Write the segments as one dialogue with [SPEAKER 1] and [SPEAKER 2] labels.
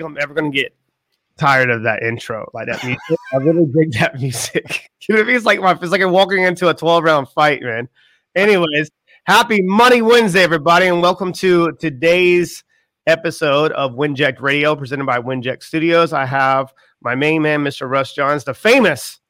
[SPEAKER 1] think I'm ever gonna get tired of that intro, like that music. I really dig that music. it feels like my it's like I'm walking into a 12 round fight, man. Anyways, happy Money Wednesday, everybody, and welcome to today's episode of Winject Radio, presented by Winject Studios. I have my main man, Mr. Russ Johns, the famous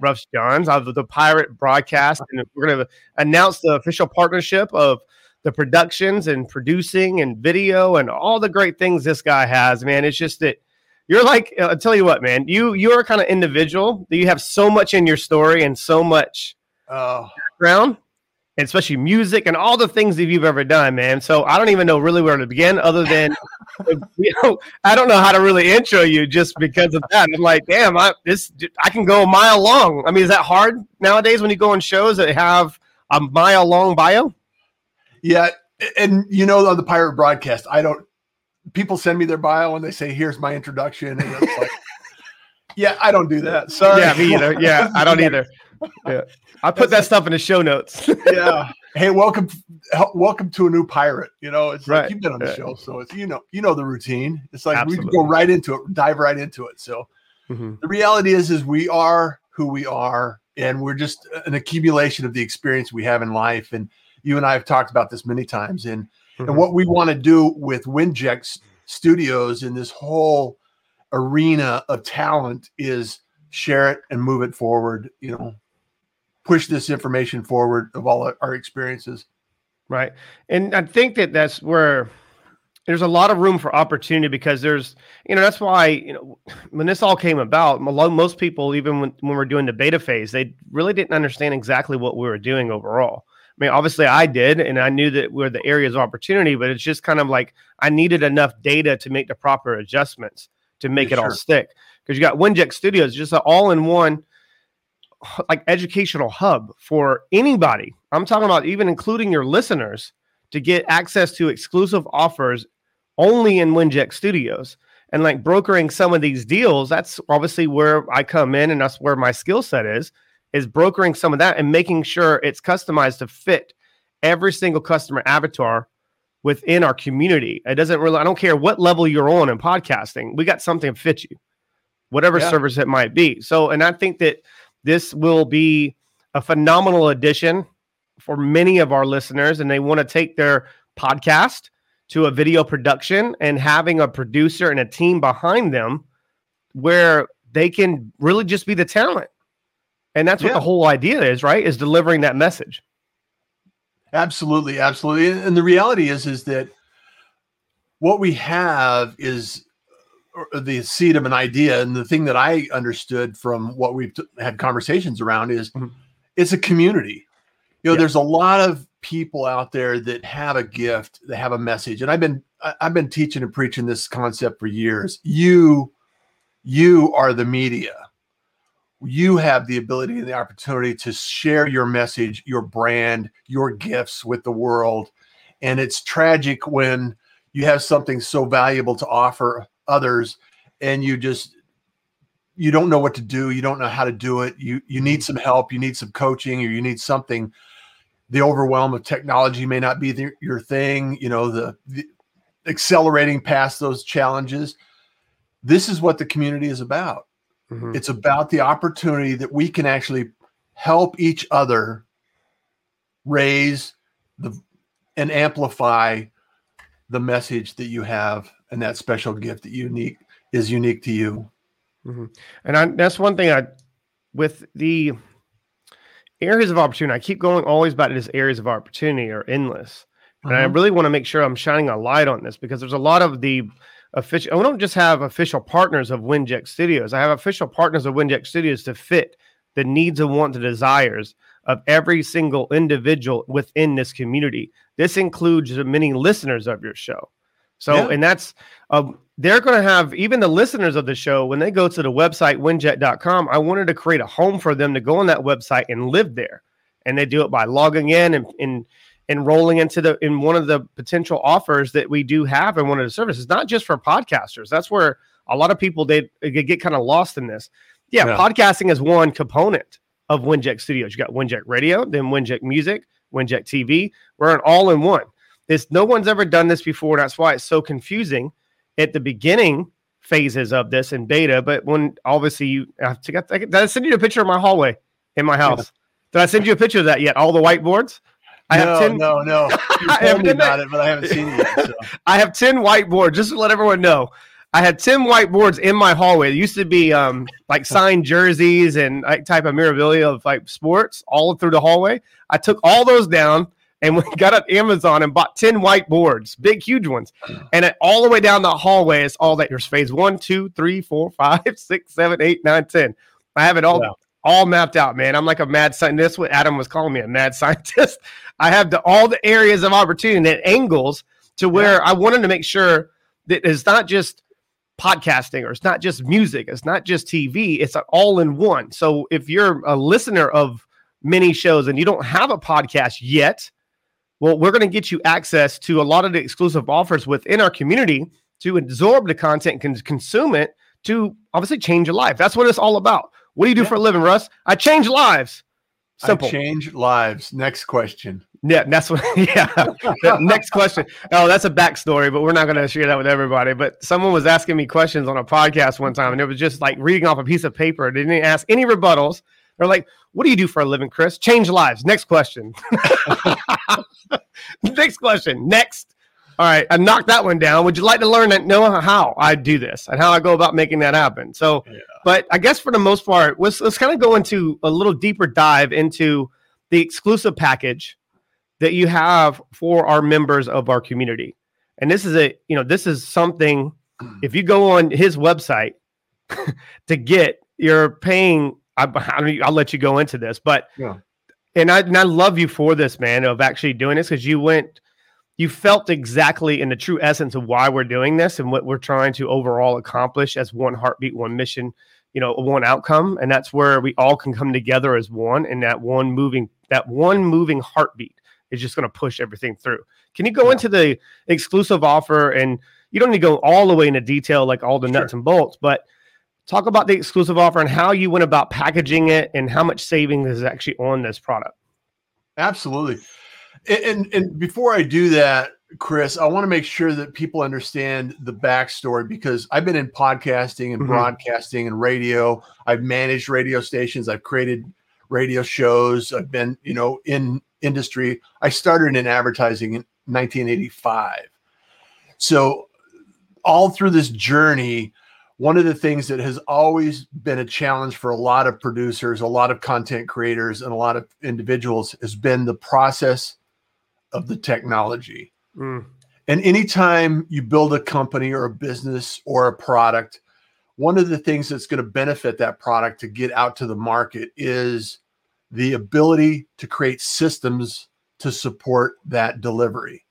[SPEAKER 1] Russ Johns of the Pirate Broadcast, and we're to announce the official partnership of the productions and producing and video and all the great things this guy has. Man, it's just that you're like uh, I'll tell you what, man. You you're kind of individual. that You have so much in your story and so much
[SPEAKER 2] oh.
[SPEAKER 1] background, and especially music and all the things that you've ever done, man. So I don't even know really where to begin, other than you know I don't know how to really intro you just because of that. I'm like, damn, I this I can go a mile long. I mean, is that hard nowadays when you go on shows that have a mile long bio?
[SPEAKER 2] Yeah, and you know on the pirate broadcast, I don't people send me their bio and they say, "Here's my introduction," and it's like, "Yeah, I don't do that." Sorry.
[SPEAKER 1] Yeah, me either. Yeah, I don't either. Yeah, I put that stuff in the show notes.
[SPEAKER 2] yeah. Hey, welcome, welcome to a new pirate. You know, it's
[SPEAKER 1] right.
[SPEAKER 2] like you've been on the show, so it's you know, you know the routine. It's like Absolutely. we go right into it, dive right into it. So mm-hmm. the reality is, is we are who we are, and we're just an accumulation of the experience we have in life. And you and I have talked about this many times, and Mm-hmm. And what we want to do with Winject Studios in this whole arena of talent is share it and move it forward, you know, push this information forward of all our experiences.
[SPEAKER 1] Right. And I think that that's where there's a lot of room for opportunity because there's, you know, that's why, you know, when this all came about, most people, even when, when we're doing the beta phase, they really didn't understand exactly what we were doing overall. I mean, obviously I did, and I knew that were the areas of opportunity, but it's just kind of like I needed enough data to make the proper adjustments to make it sure. all stick. Because you got Winject Studios, just an all-in-one like educational hub for anybody. I'm talking about even including your listeners to get access to exclusive offers only in Winject Studios. And like brokering some of these deals, that's obviously where I come in, and that's where my skill set is is brokering some of that and making sure it's customized to fit every single customer avatar within our community. It doesn't really, I don't care what level you're on in podcasting, we got something to fit you, whatever yeah. service it might be. So, and I think that this will be a phenomenal addition for many of our listeners, and they want to take their podcast to a video production and having a producer and a team behind them where they can really just be the talent and that's what yeah. the whole idea is, right? Is delivering that message.
[SPEAKER 2] Absolutely, absolutely. And the reality is is that what we have is uh, the seed of an idea and the thing that I understood from what we've t- had conversations around is mm-hmm. it's a community. You know, yeah. there's a lot of people out there that have a gift, that have a message. And I've been I've been teaching and preaching this concept for years. You you are the media you have the ability and the opportunity to share your message, your brand, your gifts with the world. And it's tragic when you have something so valuable to offer others and you just you don't know what to do, you don't know how to do it. You you need mm-hmm. some help, you need some coaching or you need something the overwhelm of technology may not be the, your thing, you know, the, the accelerating past those challenges. This is what the community is about Mm-hmm. It's about the opportunity that we can actually help each other raise the and amplify the message that you have and that special gift that unique is unique to you.
[SPEAKER 1] Mm-hmm. And I, that's one thing I with the areas of opportunity. I keep going always about it as areas of opportunity are endless. And I mm-hmm. really want to make sure I'm shining a light on this because there's a lot of the official. We don't just have official partners of Winject Studios. I have official partners of Winject Studios to fit the needs and wants and desires of every single individual within this community. This includes the many listeners of your show. So, yeah. and that's um, they're going to have even the listeners of the show when they go to the website winject.com. I wanted to create a home for them to go on that website and live there. And they do it by logging in and, and enrolling into the in one of the potential offers that we do have in one of the services, not just for podcasters. That's where a lot of people they, they get kind of lost in this. Yeah, yeah, podcasting is one component of Winject Studios. You got Winject Radio, then Winject Music, Winject TV. We're an all in one. This no one's ever done this before. That's why it's so confusing at the beginning phases of this in beta, but when obviously you, I, I, did I send you a picture of my hallway in my house? Did I send you a picture of that yet? All the whiteboards?
[SPEAKER 2] I no, have 10, no, no. You told me about it, but I haven't seen it yet. So.
[SPEAKER 1] I have 10 whiteboards, just to let everyone know. I had 10 whiteboards in my hallway. It used to be um, like signed jerseys and like type of memorabilia of like sports all through the hallway. I took all those down and we got up Amazon and bought 10 whiteboards, big, huge ones. And it, all the way down the hallway is all that. There's phase one, two, three, four, five, six, seven, eight, nine, 10. I have it all, wow. All mapped out, man. I'm like a mad scientist. That's what Adam was calling me, a mad scientist. I have the, all the areas of opportunity and angles to where yeah. I wanted to make sure that it's not just podcasting or it's not just music, it's not just TV, it's all in one. So if you're a listener of many shows and you don't have a podcast yet, well, we're going to get you access to a lot of the exclusive offers within our community to absorb the content and consume it to obviously change your life. That's what it's all about. What do you do yeah. for a living, Russ? I change lives.
[SPEAKER 2] Simple. I change lives. Next question.
[SPEAKER 1] Yeah, that's what. Yeah. Next question. Oh, that's a backstory, but we're not going to share that with everybody. But someone was asking me questions on a podcast one time, and it was just like reading off a piece of paper. They didn't ask any rebuttals. They're like, "What do you do for a living, Chris? Change lives." Next question. Next question. Next. All right, I knocked that one down. Would you like to learn and know how I do this and how I go about making that happen? So, yeah. but I guess for the most part, let's let's kind of go into a little deeper dive into the exclusive package that you have for our members of our community. And this is a, you know, this is something if you go on his website to get, you're paying I, will let you go into this, but yeah. and I and I love you for this, man, of actually doing this because you went you felt exactly in the true essence of why we're doing this and what we're trying to overall accomplish as one heartbeat, one mission, you know, one outcome. And that's where we all can come together as one and that one moving, that one moving heartbeat is just going to push everything through. Can you go yeah. into the exclusive offer and you don't need to go all the way into detail, like all the sure. nuts and bolts, but talk about the exclusive offer and how you went about packaging it and how much savings is actually on this product.
[SPEAKER 2] Absolutely. And, and, before I do that, Chris, I want to make sure that people understand the backstory because I've been in podcasting and mm-hmm. broadcasting and radio. I've managed radio stations. I've created radio shows. I've been, you know, in industry. I started in advertising in 1985. So all through this journey, one of the things that has always been a challenge for a lot of producers, a lot of content creators, and a lot of individuals has been the process of the technology. Mm. And anytime you build a company or a business or a product, one of the things that's going to benefit that product to get out to the market is the ability to create systems to support that delivery.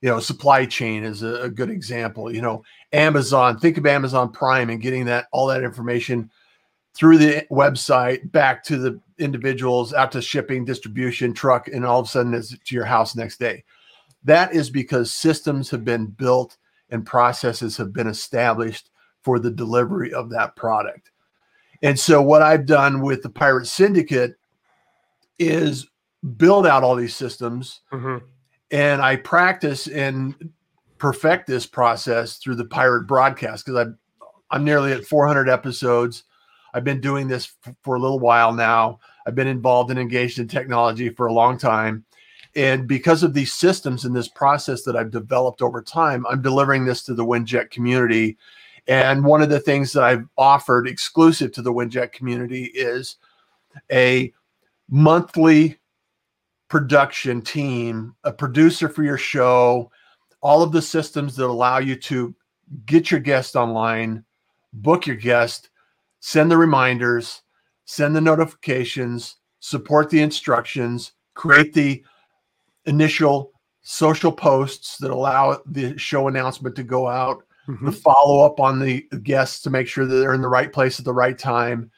[SPEAKER 2] You know, supply chain is a, a good example. You know, Amazon, think of Amazon Prime and getting that all that information through the website back to the individuals out to shipping, distribution, truck, and all of a sudden it's to your house next day. That is because systems have been built and processes have been established for the delivery of that product. And so, what I've done with the Pirate Syndicate is build out all these systems, mm-hmm. and I practice and perfect this process through the Pirate broadcast because I'm I'm nearly at 400 episodes. I've been doing this f- for a little while now. I've been involved and engaged in technology for a long time. And because of these systems and this process that I've developed over time, I'm delivering this to the Winject community. And one of the things that I've offered exclusive to the Winject community is a monthly production team, a producer for your show, all of the systems that allow you to get your guest online, book your guest, send the reminders, send the notifications, support the instructions, create the initial social posts that allow the show announcement to go out, mm-hmm. the follow up on the guests to make sure that they're in the right place at the right time,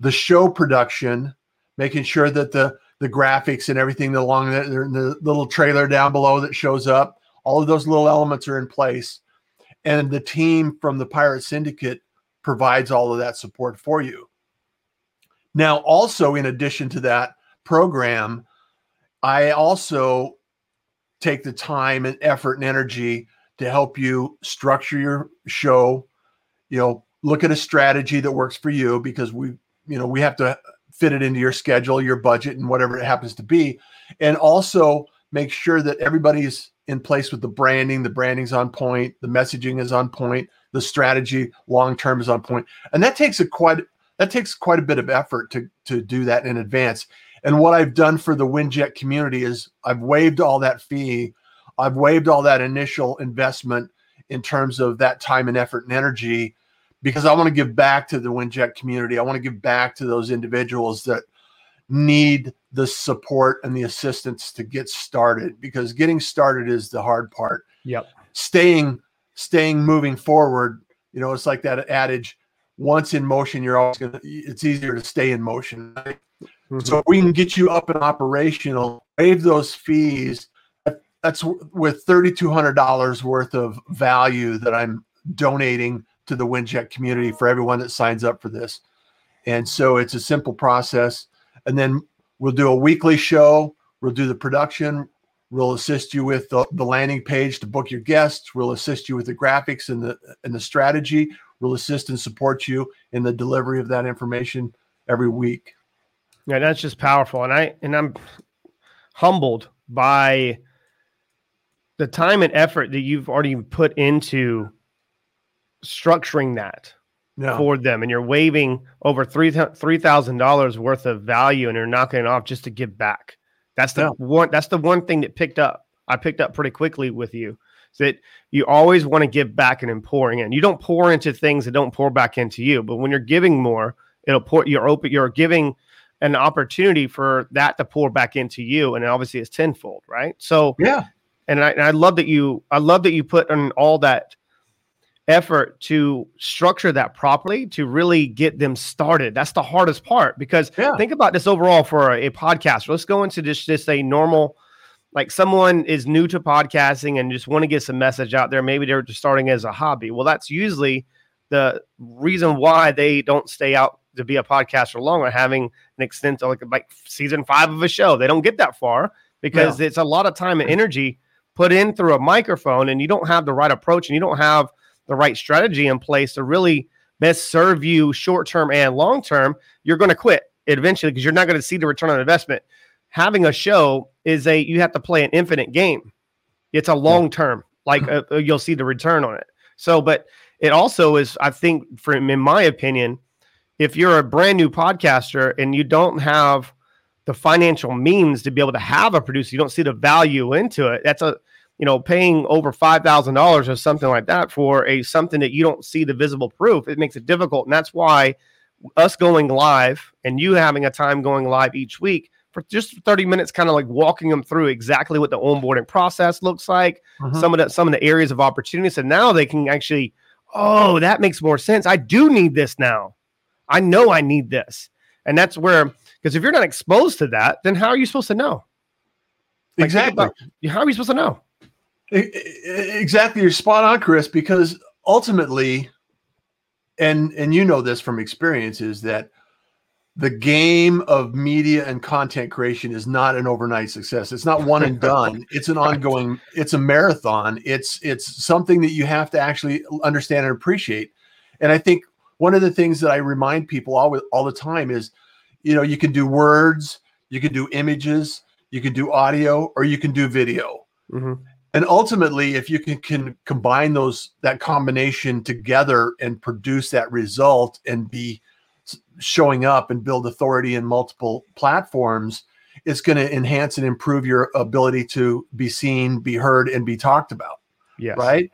[SPEAKER 2] the show production, making sure that the the graphics and everything along the, the little trailer down below that shows up, all of those little elements are in place. And the team from the Pirate Syndicate provides all of that support for you. Now, also, in addition to that program, I also take the time and effort and energy to help you structure your show, you know, look at a strategy that works for you because we, you know, we have to fit it into your schedule, your budget, and whatever it happens to be. And also make sure that everybody's in place with the branding. The branding's on point, the messaging is on point, the strategy long term is on point. And that takes a quite that takes quite a bit of effort to to do that in advance. And what I've done for the Winject community is I've waived all that fee. I've waived all that initial investment in terms of that time and effort and energy because I want to give back to the Winject community. I want to give back to those individuals that need the support and the assistance to get started because getting started is the hard part.
[SPEAKER 1] Yep.
[SPEAKER 2] Staying staying moving forward, you know, it's like that adage once in motion you're always going to it's easier to stay in motion. Right? Mm-hmm. So we can get you up and operational, waive those fees. That's with $3200 worth of value that I'm donating to the Winject community for everyone that signs up for this. And so it's a simple process. And then we'll do a weekly show. We'll do the production. We'll assist you with the, the landing page to book your guests. We'll assist you with the graphics and the and the strategy. We'll assist and support you in the delivery of that information every week.
[SPEAKER 1] Yeah, that's just powerful. And I and I'm humbled by the time and effort that you've already put into structuring that yeah. for them and you're waiving over three three thousand dollars worth of value and you're knocking it off just to give back. That's the yeah. one that's the one thing that picked up. I picked up pretty quickly with you. That you always want to give back and in pouring in. You don't pour into things that don't pour back into you. But when you're giving more, it'll pour you're open, you're giving an opportunity for that to pour back into you. And obviously it's tenfold, right? So
[SPEAKER 2] yeah.
[SPEAKER 1] And I, and I love that you I love that you put in all that effort to structure that properly to really get them started. That's the hardest part because yeah. think about this overall for a, a podcast. Let's go into just just a normal like someone is new to podcasting and just want to get some message out there. Maybe they're just starting as a hobby. Well, that's usually the reason why they don't stay out to be a podcaster longer, having an extent like like season five of a show. They don't get that far because it's a lot of time and energy put in through a microphone, and you don't have the right approach and you don't have the right strategy in place to really best serve you short term and long term, you're going to quit eventually because you're not going to see the return on investment. Having a show is a you have to play an infinite game. It's a long term, like uh, uh, you'll see the return on it. So, but it also is, I think, from in my opinion, if you're a brand new podcaster and you don't have the financial means to be able to have a producer, you don't see the value into it. That's a you know, paying over five thousand dollars or something like that for a something that you don't see the visible proof, it makes it difficult, and that's why us going live and you having a time going live each week for just 30 minutes, kind of like walking them through exactly what the onboarding process looks like, uh-huh. some of the some of the areas of opportunity. So now they can actually, oh, that makes more sense. I do need this now. I know I need this, and that's where because if you're not exposed to that, then how are you supposed to know?
[SPEAKER 2] Like, exactly. About,
[SPEAKER 1] how are you supposed to know?
[SPEAKER 2] Exactly, you're spot on, Chris. Because ultimately, and and you know this from experience, is that the game of media and content creation is not an overnight success. It's not one and done. It's an ongoing. It's a marathon. It's it's something that you have to actually understand and appreciate. And I think one of the things that I remind people all all the time is, you know, you can do words, you can do images, you can do audio, or you can do video. Mm-hmm and ultimately if you can, can combine those that combination together and produce that result and be showing up and build authority in multiple platforms it's going to enhance and improve your ability to be seen be heard and be talked about
[SPEAKER 1] yeah
[SPEAKER 2] right?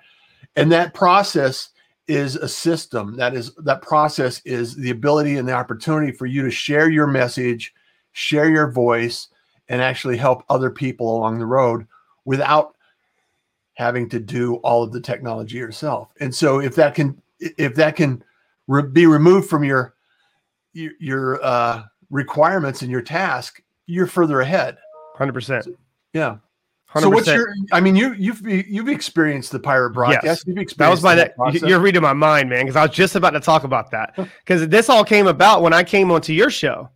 [SPEAKER 2] And that process is a system. That is that process is the ability and the opportunity for you to share your message share your voice and actually help other people along the road without having to do all of the technology yourself. And so if that can if that can re- be removed from your your, your uh, requirements and your task, you're further ahead.
[SPEAKER 1] Hundred percent.
[SPEAKER 2] Yeah. 100%. So what's your? I mean, you you've you've experienced the pirate broadcast. Yes. You've
[SPEAKER 1] experienced that was my. That, you're reading my mind, man, because I was just about to talk about that. Because this all came about when I came onto your show.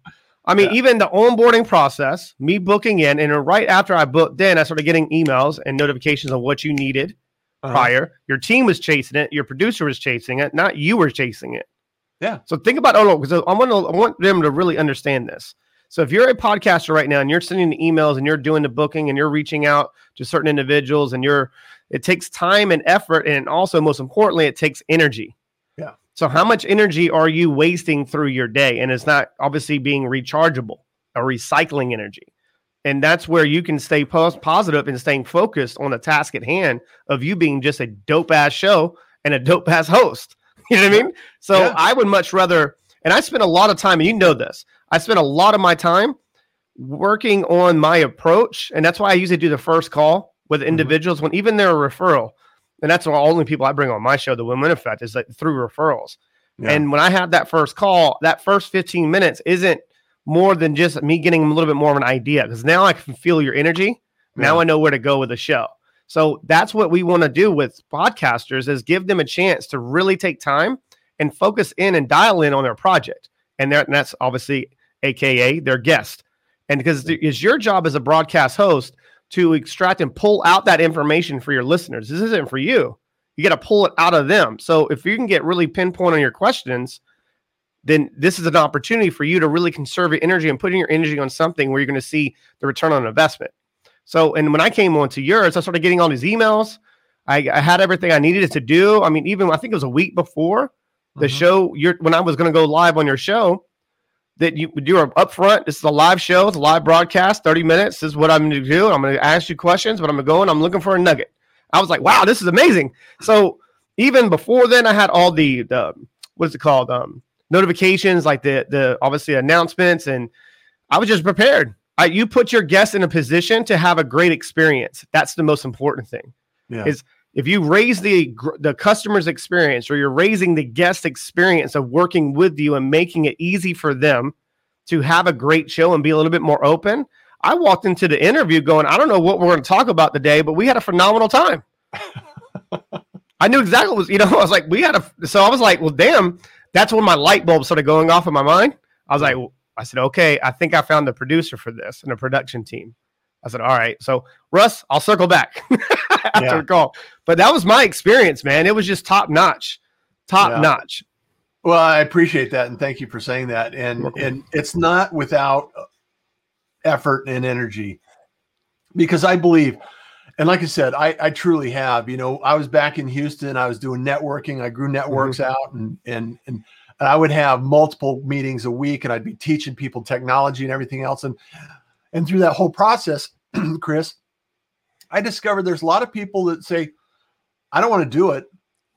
[SPEAKER 1] I mean, yeah. even the onboarding process, me booking in, and right after I booked in, I started getting emails and notifications of what you needed
[SPEAKER 2] Uh-huh.
[SPEAKER 1] prior. Your team was chasing it. Your producer was chasing it. Not you were chasing it.
[SPEAKER 2] Yeah.
[SPEAKER 1] So think about oh no, because I want to, I want them to really understand this. So if you're a podcaster right now and you're sending the emails and you're doing the booking and you're reaching out to certain individuals and you're it takes time and effort and also most importantly it takes energy.
[SPEAKER 2] Yeah.
[SPEAKER 1] So how much energy are you wasting through your day? And it's not obviously being rechargeable or recycling energy. And that's where you can stay pos- positive and staying focused on the task at hand of you being just a dope ass show and a dope ass host. You know what I mean? So
[SPEAKER 2] Yeah.
[SPEAKER 1] I would much rather, and I spend a lot of time, and you know this, I spend a lot of my time working on my approach. And that's why I usually do the first call with mm-hmm. individuals when even they're a referral. And that's the only people I bring on my show, the Win Win Effect, is like through referrals.
[SPEAKER 2] Yeah.
[SPEAKER 1] And when I have that first call, that first 15 minutes isn't more than just me getting a little bit more of an idea because now I can feel your energy. Now
[SPEAKER 2] Yeah.
[SPEAKER 1] I know where to go with the show. So that's what we want to do with podcasters is give them a chance to really take time and focus in and dial in on their project. And, and that's obviously AKA their guest. And because it's your job as a broadcast host to extract and pull out that information for your listeners. This isn't for you. You got to pull it out of them. So if you can get really pinpoint on your questions, then this is an opportunity for you to really conserve your energy and putting your energy on something where you're going to see the return on investment. So, and when I came on to yours, I started getting all these emails. I, I had everything I needed to do. I mean, even I think it was a week before the
[SPEAKER 2] Mhm.
[SPEAKER 1] show, your when I was going to go live on your show, that you you were upfront. This is a live show, it's a live broadcast, 30 minutes. This is what I'm going to do. I'm going to ask you questions, but I'm going to go and I'm looking for a nugget. I was like, wow, this is amazing. So even before then, I had all the the what is it called? Um, notifications, like the the obviously announcements, and I was just prepared. I, you put your guests in a position to have a great experience. That's the most important thing.
[SPEAKER 2] Yeah.
[SPEAKER 1] Is if you raise the the customer's experience or you're raising the guest experience of working with you and making it easy for them to have a great show and be a little bit more open. I walked into the interview going, I don't know what we're going to talk about today, but we had a phenomenal time. I knew exactly what was, you know, I was like, we had a, so I was like, well, damn, that's when my light bulb started going off in my mind. I was like, well, I said, okay, I think I found the producer for this and a production team. I said, all right. So Russ, I'll circle back after
[SPEAKER 2] Yeah.
[SPEAKER 1] the call. But that was my experience, man. It was just top notch, top
[SPEAKER 2] Yeah.
[SPEAKER 1] notch.
[SPEAKER 2] Well, I appreciate that, and thank you for saying that. And and it's not without uh, effort and energy, because I believe, and like I said, I I truly have. You know, I was back in Houston. I was doing networking. I grew mm-hmm. networks out, and and and and I would have multiple meetings a week, and I'd be teaching people technology and everything else. And and through that whole process, Chris, I discovered there's a lot of people that say, I don't want to do it.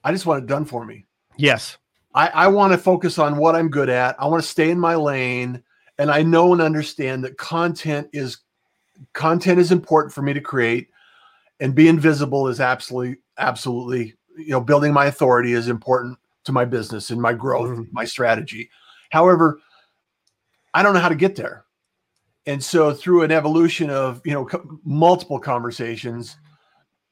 [SPEAKER 2] I just want it done for me.
[SPEAKER 1] Yes.
[SPEAKER 2] I, I want to focus on what I'm good at. I want to stay in my lane. And I know and understand that content is content is important for me to create and being visible is absolutely, absolutely, you know, building my authority is important to my business and my growth,
[SPEAKER 1] Mhm.
[SPEAKER 2] my strategy. However, I don't know how to get there. And so through an evolution of, you know, co- multiple conversations,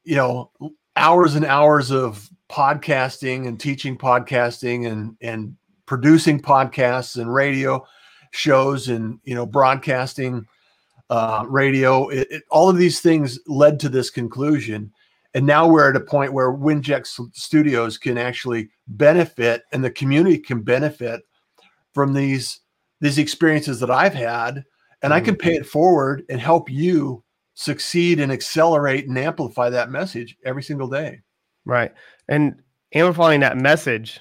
[SPEAKER 2] you know, hours and hours of podcasting and teaching podcasting and and producing podcasts and radio shows and you know broadcasting uh, radio it, it- all of these things led to this conclusion and now we're at a point where winject studios can actually benefit and the community can benefit from these these experiences that i've had and i can pay it forward and help you succeed and accelerate and amplify that message every single day
[SPEAKER 1] Right. And amplifying that message,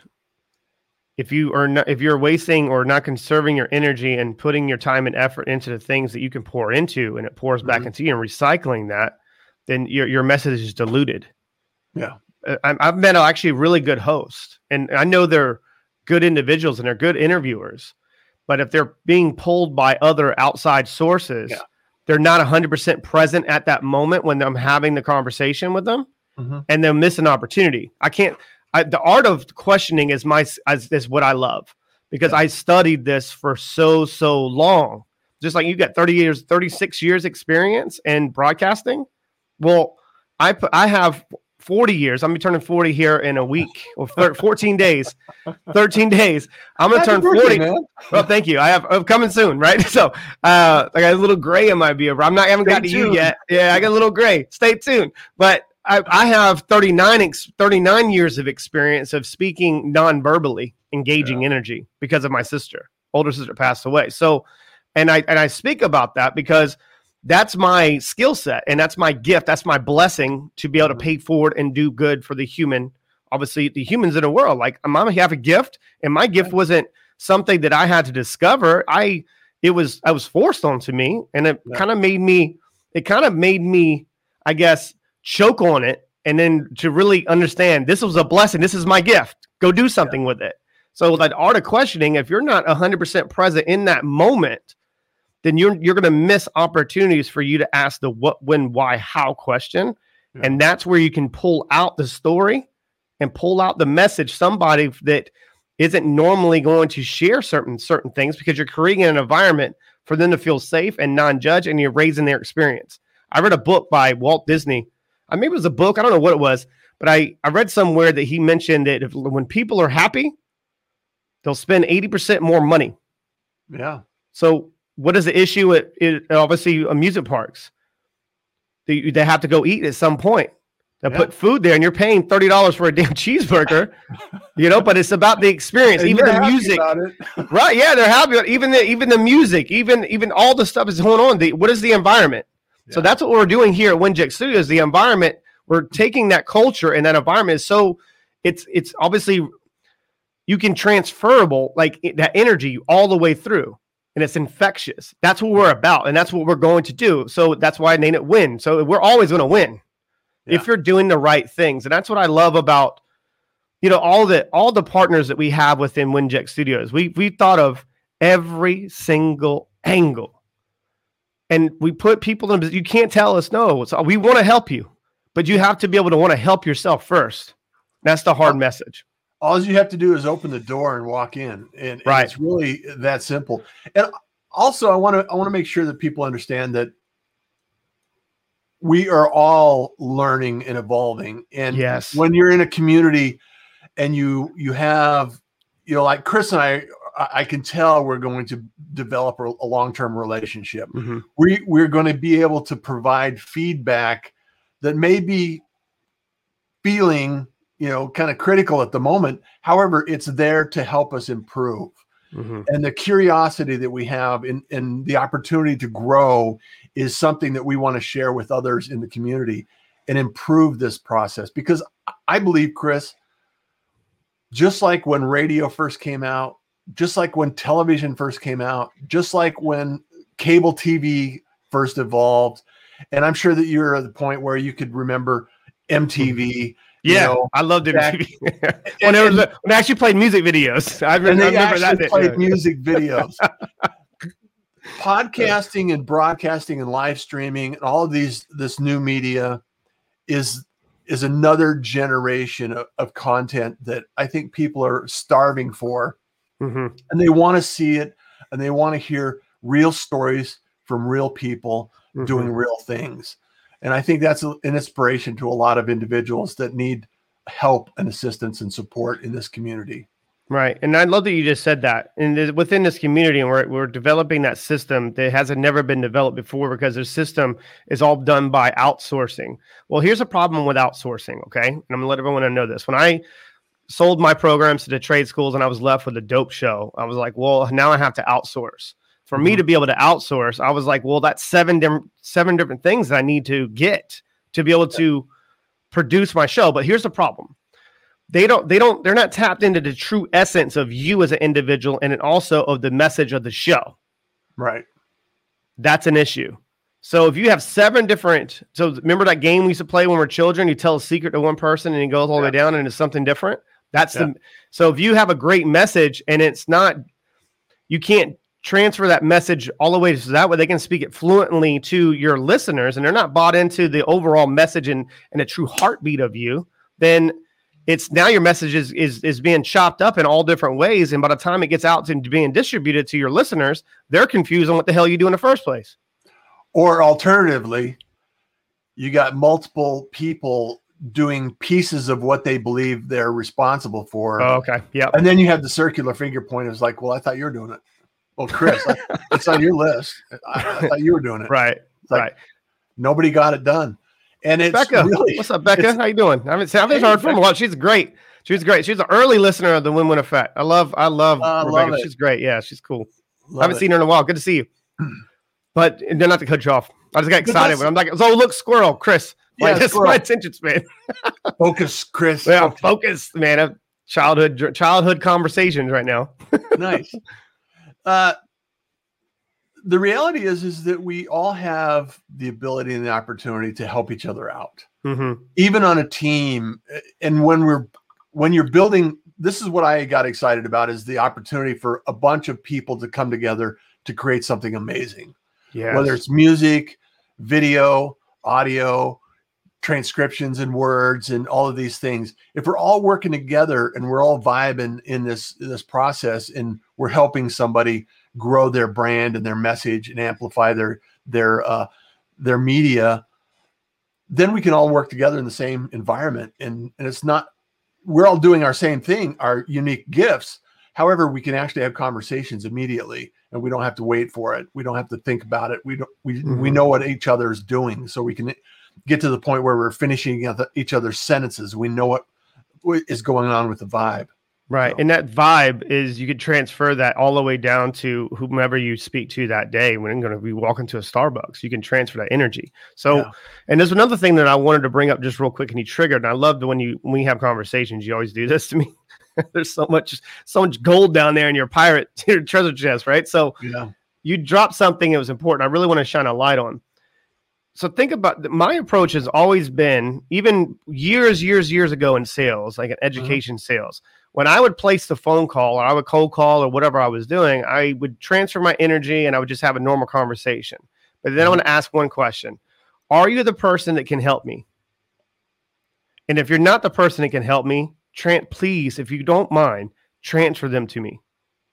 [SPEAKER 1] if you are not, if you're wasting or not conserving your energy and putting your time and effort into the things that you can pour into and it pours back
[SPEAKER 2] Mhm.
[SPEAKER 1] into you and recycling that, then your, your message is diluted.
[SPEAKER 2] Yeah.
[SPEAKER 1] Uh, I'm- I've met actually really good hosts and I know they're good individuals and they're good interviewers, but if they're being pulled by other outside sources,
[SPEAKER 2] Yeah.
[SPEAKER 1] they're not 100% present at that moment when I'm having the conversation with them
[SPEAKER 2] Mhm.
[SPEAKER 1] and they'll miss an opportunity. I can't. I, the art of questioning is my is, is what I love because I studied this for so so long. Just like you got thirty years, thirty six years experience in broadcasting. Well, I put I have forty years. I'm be turning forty here in a week or thir- fourteen days, thirteen days. I'm gonna
[SPEAKER 2] Happy
[SPEAKER 1] turn
[SPEAKER 2] birthday,
[SPEAKER 1] forty.
[SPEAKER 2] man.
[SPEAKER 1] Well, thank you. I have I'm coming soon, right? So, uh, I got a little gray in my beard. I'm not I haven't
[SPEAKER 2] Stay
[SPEAKER 1] got to you yet. Yeah, I got a little gray. Stay tuned. But I, I have 39, ex, 39 years of experience of speaking non-verbally, engaging energy because of my sister. Older sister passed away. So, and I and I speak about that because that's my skill set and that's my gift. That's my blessing to be able to
[SPEAKER 2] Mhm.
[SPEAKER 1] pay forward and do good for the human. Obviously, the humans in the world. Like I'm, I have a gift, and my gift wasn't something that I had to discover. I it was I was forced onto me, and it
[SPEAKER 2] Yeah.
[SPEAKER 1] kind of made me. It kind of made me, I guess, choke on it, and then to really understand this was a blessing. This is my gift. Go do something with it. So that art of questioning, if you're not 100% present in that moment, then you're you're going to miss opportunities for you to ask the what, when, why, how question,
[SPEAKER 2] Yeah.
[SPEAKER 1] and that's where you can pull out the story and pull out the message. Somebody that isn't normally going to share certain certain things because you're creating an environment for them to feel safe and non-judge, and you're raising their experience. I read a book by Walt Disney. I maybe it was a book. I don't know what it was, but I I read somewhere that he mentioned that if when people are happy, they'll spend 80% more money.
[SPEAKER 2] Yeah.
[SPEAKER 1] So what is the issue at, at obviously uh, amusement parks? They, they have to go eat at some point. They
[SPEAKER 2] Yeah.
[SPEAKER 1] put food there and you're paying $30 for a damn cheeseburger, you know, but it's about the experience,
[SPEAKER 2] And
[SPEAKER 1] even the music. Right. Yeah, they're happy. Even the even the music, even even all the stuff is going on. The, what is the environment? So that's what we're doing here at Winject Studios. The environment, we're taking that culture and that environment is so it's it's obviously you can transferable like that energy all the way through and it's infectious. That's what we're about, and that's what we're going to do. So that's why I named it win. So we're always going to win if you're doing the right things. And that's what I love about you know all the all the partners that we have within Winject Studios. We we thought of every single angle. And we put people in you can't tell us no. So we want to help you, but you have to be able to want to help yourself first. That's the hard uh, message.
[SPEAKER 2] All you have to do is open the door and walk in and, and
[SPEAKER 1] Right.
[SPEAKER 2] it's really that simple and also i want to i want to make sure that people understand that we are all learning and evolving and
[SPEAKER 1] Yes.
[SPEAKER 2] when you're in a community and you you have you know like chris and i I- can tell we're going to develop a, a long-term relationship.
[SPEAKER 1] Mhm.
[SPEAKER 2] We we're going to be able to provide feedback that may be feeling, you know, kind of critical at the moment. However, it's there to help us improve.
[SPEAKER 1] Mhm.
[SPEAKER 2] And the curiosity that we have in, in the opportunity to grow is something that we want to share with others in the community and improve this process. Because I believe, Chris, just like when radio first came out, just like when television first came out, just like when cable TV first evolved, and I'm sure that you're at the point where you could remember MTV. you
[SPEAKER 1] Yeah,
[SPEAKER 2] know,
[SPEAKER 1] I loved it.
[SPEAKER 2] back-
[SPEAKER 1] when, it was,
[SPEAKER 2] and-
[SPEAKER 1] when they actually played music videos, I
[SPEAKER 2] and
[SPEAKER 1] remember, I
[SPEAKER 2] they
[SPEAKER 1] remember
[SPEAKER 2] actually
[SPEAKER 1] that.
[SPEAKER 2] played
[SPEAKER 1] bit.
[SPEAKER 2] music videos. Podcasting and broadcasting and live streaming and all of these this new media is is another generation of, of content that I think people are starving for
[SPEAKER 1] Mhm.
[SPEAKER 2] and they want to see it and they want to hear real stories from real people
[SPEAKER 1] Mhm.
[SPEAKER 2] doing real things. And I think that's an inspiration to a lot of individuals that need help and assistance and support in this community.
[SPEAKER 1] Right. And I love that you just said that. And th- within this community, and we're, we're developing that system that hasn't never been developed before because the system is all done by outsourcing. Well, here's a problem with outsourcing. Okay. And I'm going to let everyone know this. When I sold my programs to the trade schools and I was left with a dope show, I was like, well, now I have to outsource. For me
[SPEAKER 2] Mhm.
[SPEAKER 1] to be able to outsource, I was like, well, that's seven different seven different things that I need to get to be able to produce my show. But here's the problem they don't they don't they're not tapped into the true essence of you as an individual and also of the message of the show
[SPEAKER 2] Right.
[SPEAKER 1] that's an issue so if you have seven different so remember that game we used to play when we are children you tell a secret to one person and it goes all the way down and it's something different that's
[SPEAKER 2] Yeah.
[SPEAKER 1] the so if you have a great message and it's not you can't transfer that message all the way so that way they can speak it fluently to your listeners and they're not bought into the overall message and, and a true heartbeat of you then it's now your message is, is is being chopped up in all different ways and by the time it gets out and being distributed to your listeners they're confused on what the hell you do in the first place
[SPEAKER 2] Or alternatively, you got multiple people doing pieces of what they believe they're responsible for.
[SPEAKER 1] oh, okay Yeah.
[SPEAKER 2] And then you have the circular finger point. It's like, well, I thought you were doing it. Well, Chris, it's on your list. I, I thought you were doing it.
[SPEAKER 1] right
[SPEAKER 2] It's like,
[SPEAKER 1] right
[SPEAKER 2] Nobody got it done. And it's
[SPEAKER 1] Becca,
[SPEAKER 2] really
[SPEAKER 1] what's up, Becca? How you doing? I haven't, I haven't
[SPEAKER 2] Hey,
[SPEAKER 1] heard from her. A while. She's great. She's great. She's an early listener of the Win Win Effect. I love, I love
[SPEAKER 2] I
[SPEAKER 1] Rebecca.
[SPEAKER 2] love
[SPEAKER 1] she's great. Yeah, she's cool. I haven't
[SPEAKER 2] it.
[SPEAKER 1] seen her in a while. Good to see you. But and then not to cut you off. I just got excited when I'm like, oh look, squirrel, Chris. Like
[SPEAKER 2] Yeah,
[SPEAKER 1] that's
[SPEAKER 2] squirrel.
[SPEAKER 1] my attention span.
[SPEAKER 2] focus, Chris.
[SPEAKER 1] Yeah,
[SPEAKER 2] Focus.
[SPEAKER 1] focus, man. Of childhood childhood conversations right now.
[SPEAKER 2] nice. Uh, the reality is, is that we all have the ability and the opportunity to help each other out,
[SPEAKER 1] Mm-hmm.
[SPEAKER 2] even on a team. And when we're when you're building, this is what I got excited about: is the opportunity for a bunch of people to come together to create something amazing.
[SPEAKER 1] Yeah.
[SPEAKER 2] Whether it's music, video, audio, transcriptions and words and all of these things if we're all working together and we're all vibing in this this process and we're helping somebody grow their brand and their message and amplify their their uh their media then we can all work together in the same environment. And and it's not we're all doing our same thing our unique gifts. However we can actually have conversations immediately and we don't have to wait for it. We don't have to think about it. We don't we, we
[SPEAKER 1] Mhm.
[SPEAKER 2] know what each other is doing. So we can get to the point where we're finishing each other's sentences. We know what is going on with the vibe
[SPEAKER 1] Right.
[SPEAKER 2] So-
[SPEAKER 1] And that vibe is you could transfer that all the way down to whomever you speak to that day when you're going to be walking to a Starbucks. You can transfer that energy. So,
[SPEAKER 2] Yeah.
[SPEAKER 1] and there's another thing that I wanted to bring up just real quick and you triggered. And I love when you, when we have conversations, you always do this to me. there's so much, so much gold down there in your pirate your treasure chest, right? So
[SPEAKER 2] yeah
[SPEAKER 1] you dropped something that was important. I really want to shine a light on. So think about my approach has always been even years, years, years ago in sales, like in education sales. When I would place the phone call or I would cold call or whatever I was doing, I would transfer my energy and I would just have a normal conversation. But then I
[SPEAKER 2] Mhm.
[SPEAKER 1] want to ask one question: Are you the person that can help me? And if you're not the person that can help me, please, if you don't mind, transfer them to me.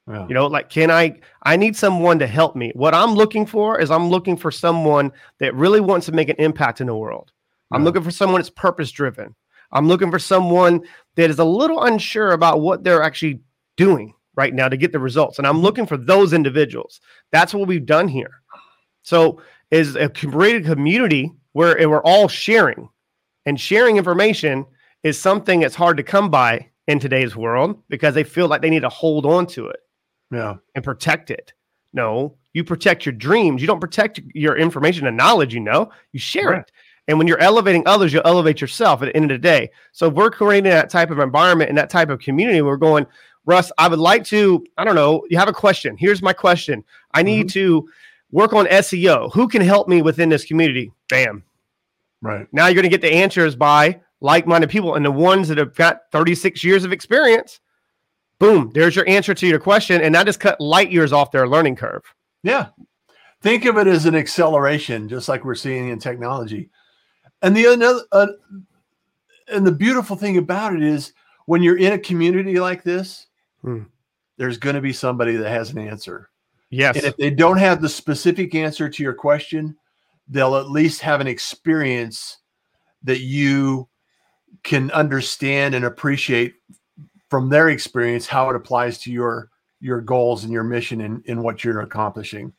[SPEAKER 2] Yeah
[SPEAKER 1] You know, like, can I? I need someone to help me. What I'm looking for is I'm looking for someone that really wants to make an impact in the world. I'm looking for someone that's purpose driven. I'm looking for someone that is a little unsure about what they're actually doing right now to get the results. And I'm looking for those individuals. That's what we've done here. So, is a created community where we're all sharing, and sharing information is something that's hard to come by in today's world because they feel like they need to hold on to it
[SPEAKER 2] yeah
[SPEAKER 1] and protect it. No, you protect your dreams. You don't protect your information and knowledge, you know, you share
[SPEAKER 2] Right.
[SPEAKER 1] it. And when you're elevating others, you'll elevate yourself at the end of the day. So we're creating that type of environment and that type of community, we're going, Russ, I would like to, I don't know, you have a question. Here's my question. I need mm-hmm. to work on SEO. Who can help me within this community? Bam.
[SPEAKER 2] right
[SPEAKER 1] Now you're going to get the answers by like-minded people and the ones that have got 36 years of experience. Boom, there's your answer to your question and that just cut light years off their learning curve.
[SPEAKER 2] Yeah. Think of it as an acceleration, just like we're seeing in technology. And the another, uh, and the beautiful thing about it is when you're in a community like this,
[SPEAKER 1] Hmm.
[SPEAKER 2] there's going to be somebody that has an answer.
[SPEAKER 1] Yes.
[SPEAKER 2] And if they don't have the specific answer to your question, they'll at least have an experience that you can understand and appreciate from their experience how it applies to your your goals and your mission and in what you're accomplishing.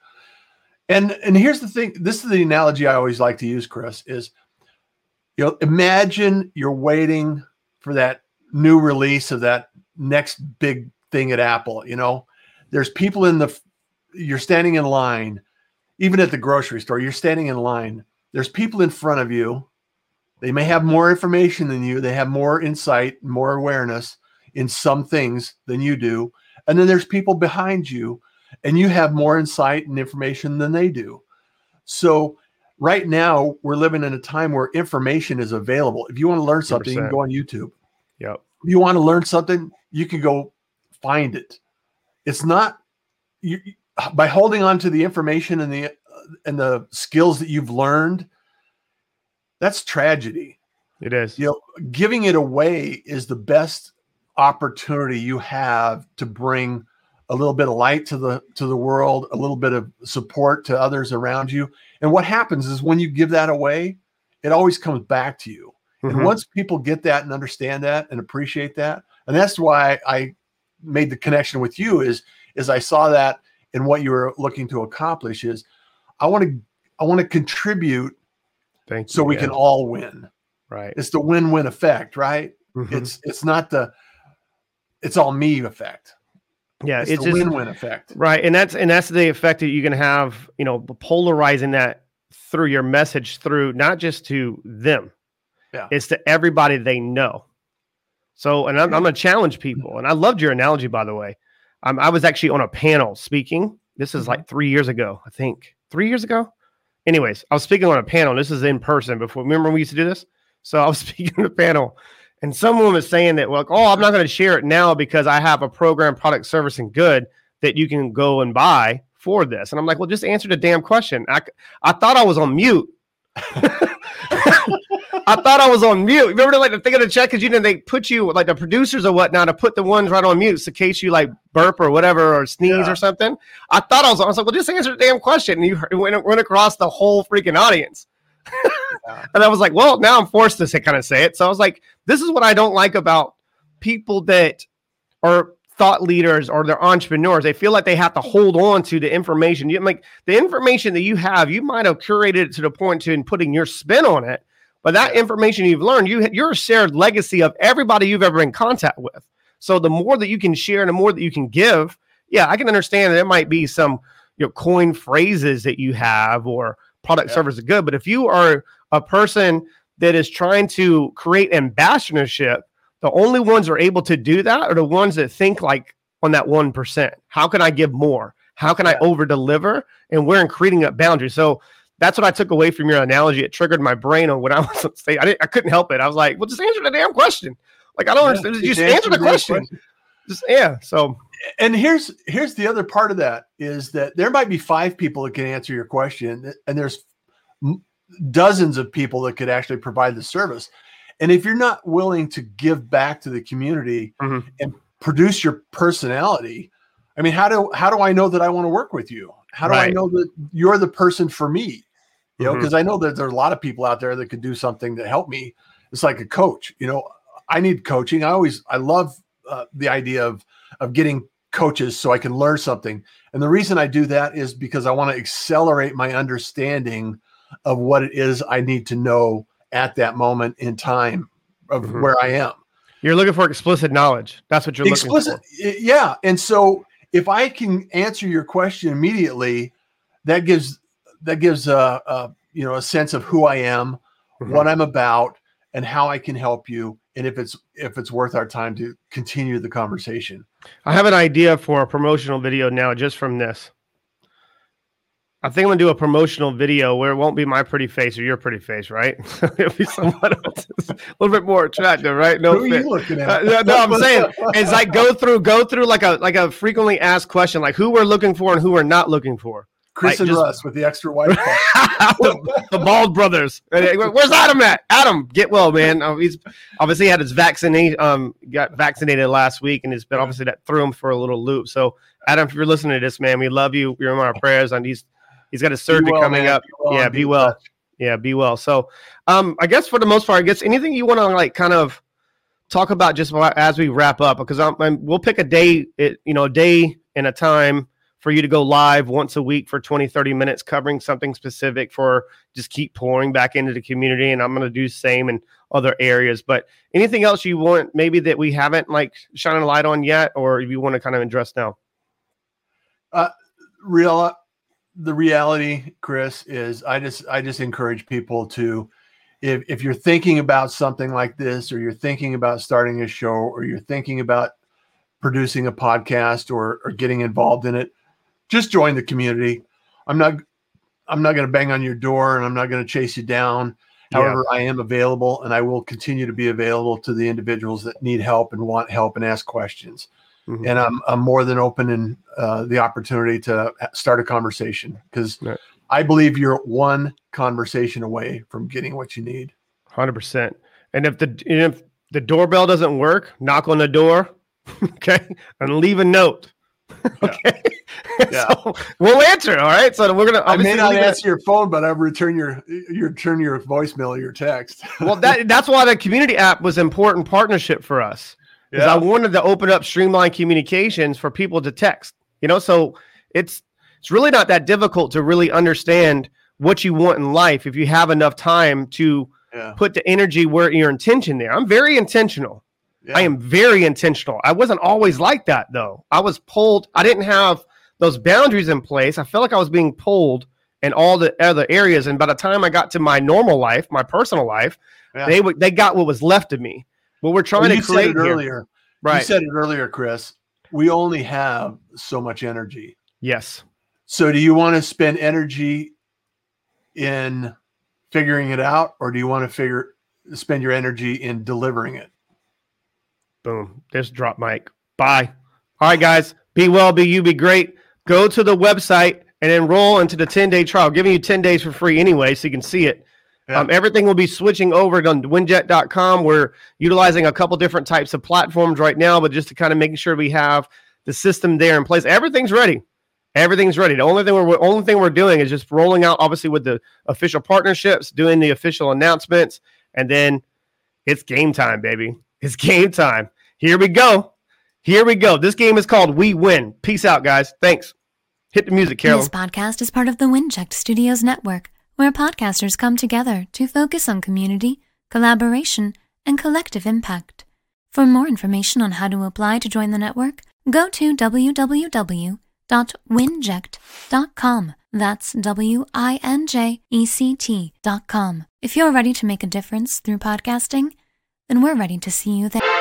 [SPEAKER 2] And and here's the thing, this is the analogy I always like to use, Chris, is you know, imagine you're waiting for that new release of that next big thing at Apple, you know. There's people in the you're standing in line, even at the grocery store, you're standing in line. There's people in front of you. They may have more information than you, they have more insight, more awareness in some things than you do. And then there's people behind you, and you have more insight and information than they do. So, right now, we're living in a time where information is available. If you want to learn something, you can go on YouTube.
[SPEAKER 1] Yep.
[SPEAKER 2] If you want to learn something, you can go find it. It's not you by holding on to the information and the uh, and the skills that you've learned. That's tragedy.
[SPEAKER 1] It is.
[SPEAKER 2] You know, giving it away is the best opportunity you have to bring a little bit of light to the to the world, a little bit of support to others around you. And what happens is when you give that away, it always comes back to you.
[SPEAKER 1] Mhm.
[SPEAKER 2] And once people get that and understand that and appreciate that, and that's why I made the connection with you is is I saw that in what you were looking to accomplish is I want to I want to contribute
[SPEAKER 1] Thank
[SPEAKER 2] so
[SPEAKER 1] you,
[SPEAKER 2] we can all win.
[SPEAKER 1] right.
[SPEAKER 2] It's the win-win effect, right?
[SPEAKER 1] Mhm.
[SPEAKER 2] It's it's not the it's all me effect.
[SPEAKER 1] yeah,
[SPEAKER 2] It's,
[SPEAKER 1] it's just
[SPEAKER 2] win-win effect.
[SPEAKER 1] right, and that's and that's the effect that you can have. You know, polarizing that through your message through not just to them,
[SPEAKER 2] Yeah.
[SPEAKER 1] it's to everybody they know. So, and I'm, I'm going to challenge people, and I loved your analogy, by the way. Um, I was actually on a panel speaking. This is like three years ago, I think. Three years ago. Anyways, I was speaking on a panel. This is in person before. Remember when we used to do this? So I was speaking on a panel, and someone was saying that, well, oh, I'm not going to share it now because I have a program, product, service, and good that you can go and buy for this. And I'm like, well, just answer the damn question. I, I thought I was on mute. I thought I was on mute. Remember, like the thing of the check because you know they put you like the producers or whatnot to put the ones right on mute, so in case you like burp or whatever or sneeze
[SPEAKER 2] Yeah.
[SPEAKER 1] or something. I thought I was. I was like, well, just answer the damn question. And you went, went across the whole freaking audience.
[SPEAKER 2] Yeah.
[SPEAKER 1] And I was like, well, now I'm forced to say, kind of say it. So I was like, this is what I don't like about people that are thought leaders or they're entrepreneurs. They feel like they have to hold on to the information. You like the information that you have, you might have curated it to the point to and putting your spin on it. But that information you've learned, you you're a shared legacy of everybody you've ever in contact with. So the more that you can share and the more that you can give, yeah, I can understand that there might be some you know coin phrases that you have or product
[SPEAKER 2] Yeah.
[SPEAKER 1] service is good. But if you are a person that is trying to create ambassadorship, the only ones are able to do that are the ones that think like on that one percent. How can I give more? How can I over deliver? And we're in creating that boundary. So that's what I took away from your analogy. It triggered my brain on when I was on stage. I, didn't, I couldn't help it. I was like, well, just answer the damn question. Like, I don't
[SPEAKER 2] Yeah,
[SPEAKER 1] understand. Just,
[SPEAKER 2] just
[SPEAKER 1] answer the
[SPEAKER 2] the
[SPEAKER 1] question. Just, yeah. So,
[SPEAKER 2] And here's here's the other part of that is that there might be five people that can answer your question, and there's dozens of people that could actually provide the service. And if you're not willing to give back to the community
[SPEAKER 1] Mhm.
[SPEAKER 2] and produce your personality, I mean, how do how do I know that I want to work with you? How do I know that you're the person for me? You know, because I know that there are a lot of people out there that could do something to help me. It's like a coach. You know, I need coaching. I always I love uh, the idea of of getting coaches so I can learn something. And the reason I do that is because I want to accelerate my understanding of what it is I need to know at that moment in time of
[SPEAKER 1] Mhm.
[SPEAKER 2] where I am.
[SPEAKER 1] you're looking for explicit knowledge. That's what you're
[SPEAKER 2] Explicit,
[SPEAKER 1] looking
[SPEAKER 2] y- yeah. And so if I can answer your question immediately, that gives that gives a, a you know a sense of who I am,
[SPEAKER 1] for.
[SPEAKER 2] what I'm about, and how I can help you, and if it's if it's worth our time to continue the conversation.
[SPEAKER 1] I have an idea for a promotional video now just from this. I think I'm gonna do a promotional video where it won't be my pretty face or your pretty face, right? It'll be someone else's, a little bit more attractive, right? No,
[SPEAKER 2] who are you looking
[SPEAKER 1] Uh,
[SPEAKER 2] at?
[SPEAKER 1] no, no, I'm saying it's like go through, go through like a like a frequently asked question, like who we're looking for and who we're not looking for.
[SPEAKER 2] Chris
[SPEAKER 1] like,
[SPEAKER 2] and
[SPEAKER 1] just-
[SPEAKER 2] Russ with the extra white.
[SPEAKER 1] the, the bald brothers. Where's Adam at? Adam, get well, man. Uh, he's obviously had his vaccination. Um, got vaccinated last week, and it's been obviously that threw him for a little loop. So, Adam, if you're listening to this, man, we love you. You're in our prayers, and he's he's got his surgery
[SPEAKER 2] well,
[SPEAKER 1] coming
[SPEAKER 2] man.
[SPEAKER 1] up.
[SPEAKER 2] Be well
[SPEAKER 1] yeah, be
[SPEAKER 2] be
[SPEAKER 1] well.
[SPEAKER 2] touch.
[SPEAKER 1] Yeah, be well. So, um, I guess for the most part, I guess anything you want to like kind of talk about just as we wrap up, because I'm, I'm we'll pick a day, it, you know, a day and a time for you to go live once a week for 20, 30 minutes covering something specific for just keep pouring back into the community. And I'm going to do the same in other areas. But anything else you want maybe that we haven't like shining a light on yet, or if you want to kind of address now?
[SPEAKER 2] Uh, real the reality chris is i just i just encourage people to if, if you're thinking about something like this or you're thinking about starting a show or you're thinking about producing a podcast or, or getting involved in it just join the community i'm not i'm not going to bang on your door and i'm not going to chase you down
[SPEAKER 1] Yeah.
[SPEAKER 2] however i am available and i will continue to be available to the individuals that need help and want help and ask questions
[SPEAKER 1] Mhm.
[SPEAKER 2] and I'm, I'm more than open in uh, the opportunity to start a conversation because
[SPEAKER 1] Right.
[SPEAKER 2] I believe you're one conversation away from getting what you need.
[SPEAKER 1] Hundred percent. And if the and if the doorbell doesn't work, knock on the door, okay, and leave a note. okay,
[SPEAKER 2] Yeah.
[SPEAKER 1] so we'll answer. All right. So we're gonna.
[SPEAKER 2] I may not
[SPEAKER 1] it-
[SPEAKER 2] answer your phone, but I'll return your your return your voicemail or your text.
[SPEAKER 1] Well, that that's why the community app was important partnership for us. Because I wanted to open up streamlined communications for people to text. You know, so it's it's really not that difficult to really understand what you want in life if you have enough time to
[SPEAKER 2] Yeah.
[SPEAKER 1] put the energy where your intention there. I'm very intentional.
[SPEAKER 2] Yeah.
[SPEAKER 1] I am very intentional. I wasn't always like that though. I was pulled. I didn't have those boundaries in place. I felt like I was being pulled in all the other areas. And by the time I got to my normal life, my personal life,
[SPEAKER 2] Yeah.
[SPEAKER 1] they would they got what was left of me. What we're trying
[SPEAKER 2] Well,
[SPEAKER 1] to create
[SPEAKER 2] it earlier.
[SPEAKER 1] right?
[SPEAKER 2] You said it earlier, Chris. We only have so much energy.
[SPEAKER 1] yes.
[SPEAKER 2] So, do you want to spend energy in figuring it out, or do you want to figure spend your energy in delivering it?
[SPEAKER 1] Boom. Just drop mic. Bye. All right, guys. Be well, be you, be great. Go to the website and enroll into the 10 day trial. giving you 10 days for free anyway, so you can see it.
[SPEAKER 2] Yeah.
[SPEAKER 1] Um, everything will be switching over on winject.com. We're utilizing a couple different types of platforms right now, but just to kind of making sure we have the system there in place. Everything's ready. Everything's ready. The only thing we're only thing we're doing is just rolling out, obviously, with the official partnerships, doing the official announcements, and then it's game time, baby. It's game time. Here we go. Here we go. This game is called We Win. Peace out, guys. Thanks. Hit the music, Carolyn.
[SPEAKER 3] This podcast is part of the Winject Studios network, where podcasters come together to focus on community, collaboration, and collective impact. For more information on how to apply to join the network, go to www.winject.com. That's W I N J E C T.com. If you're ready to make a difference through podcasting, then we're ready to see you there.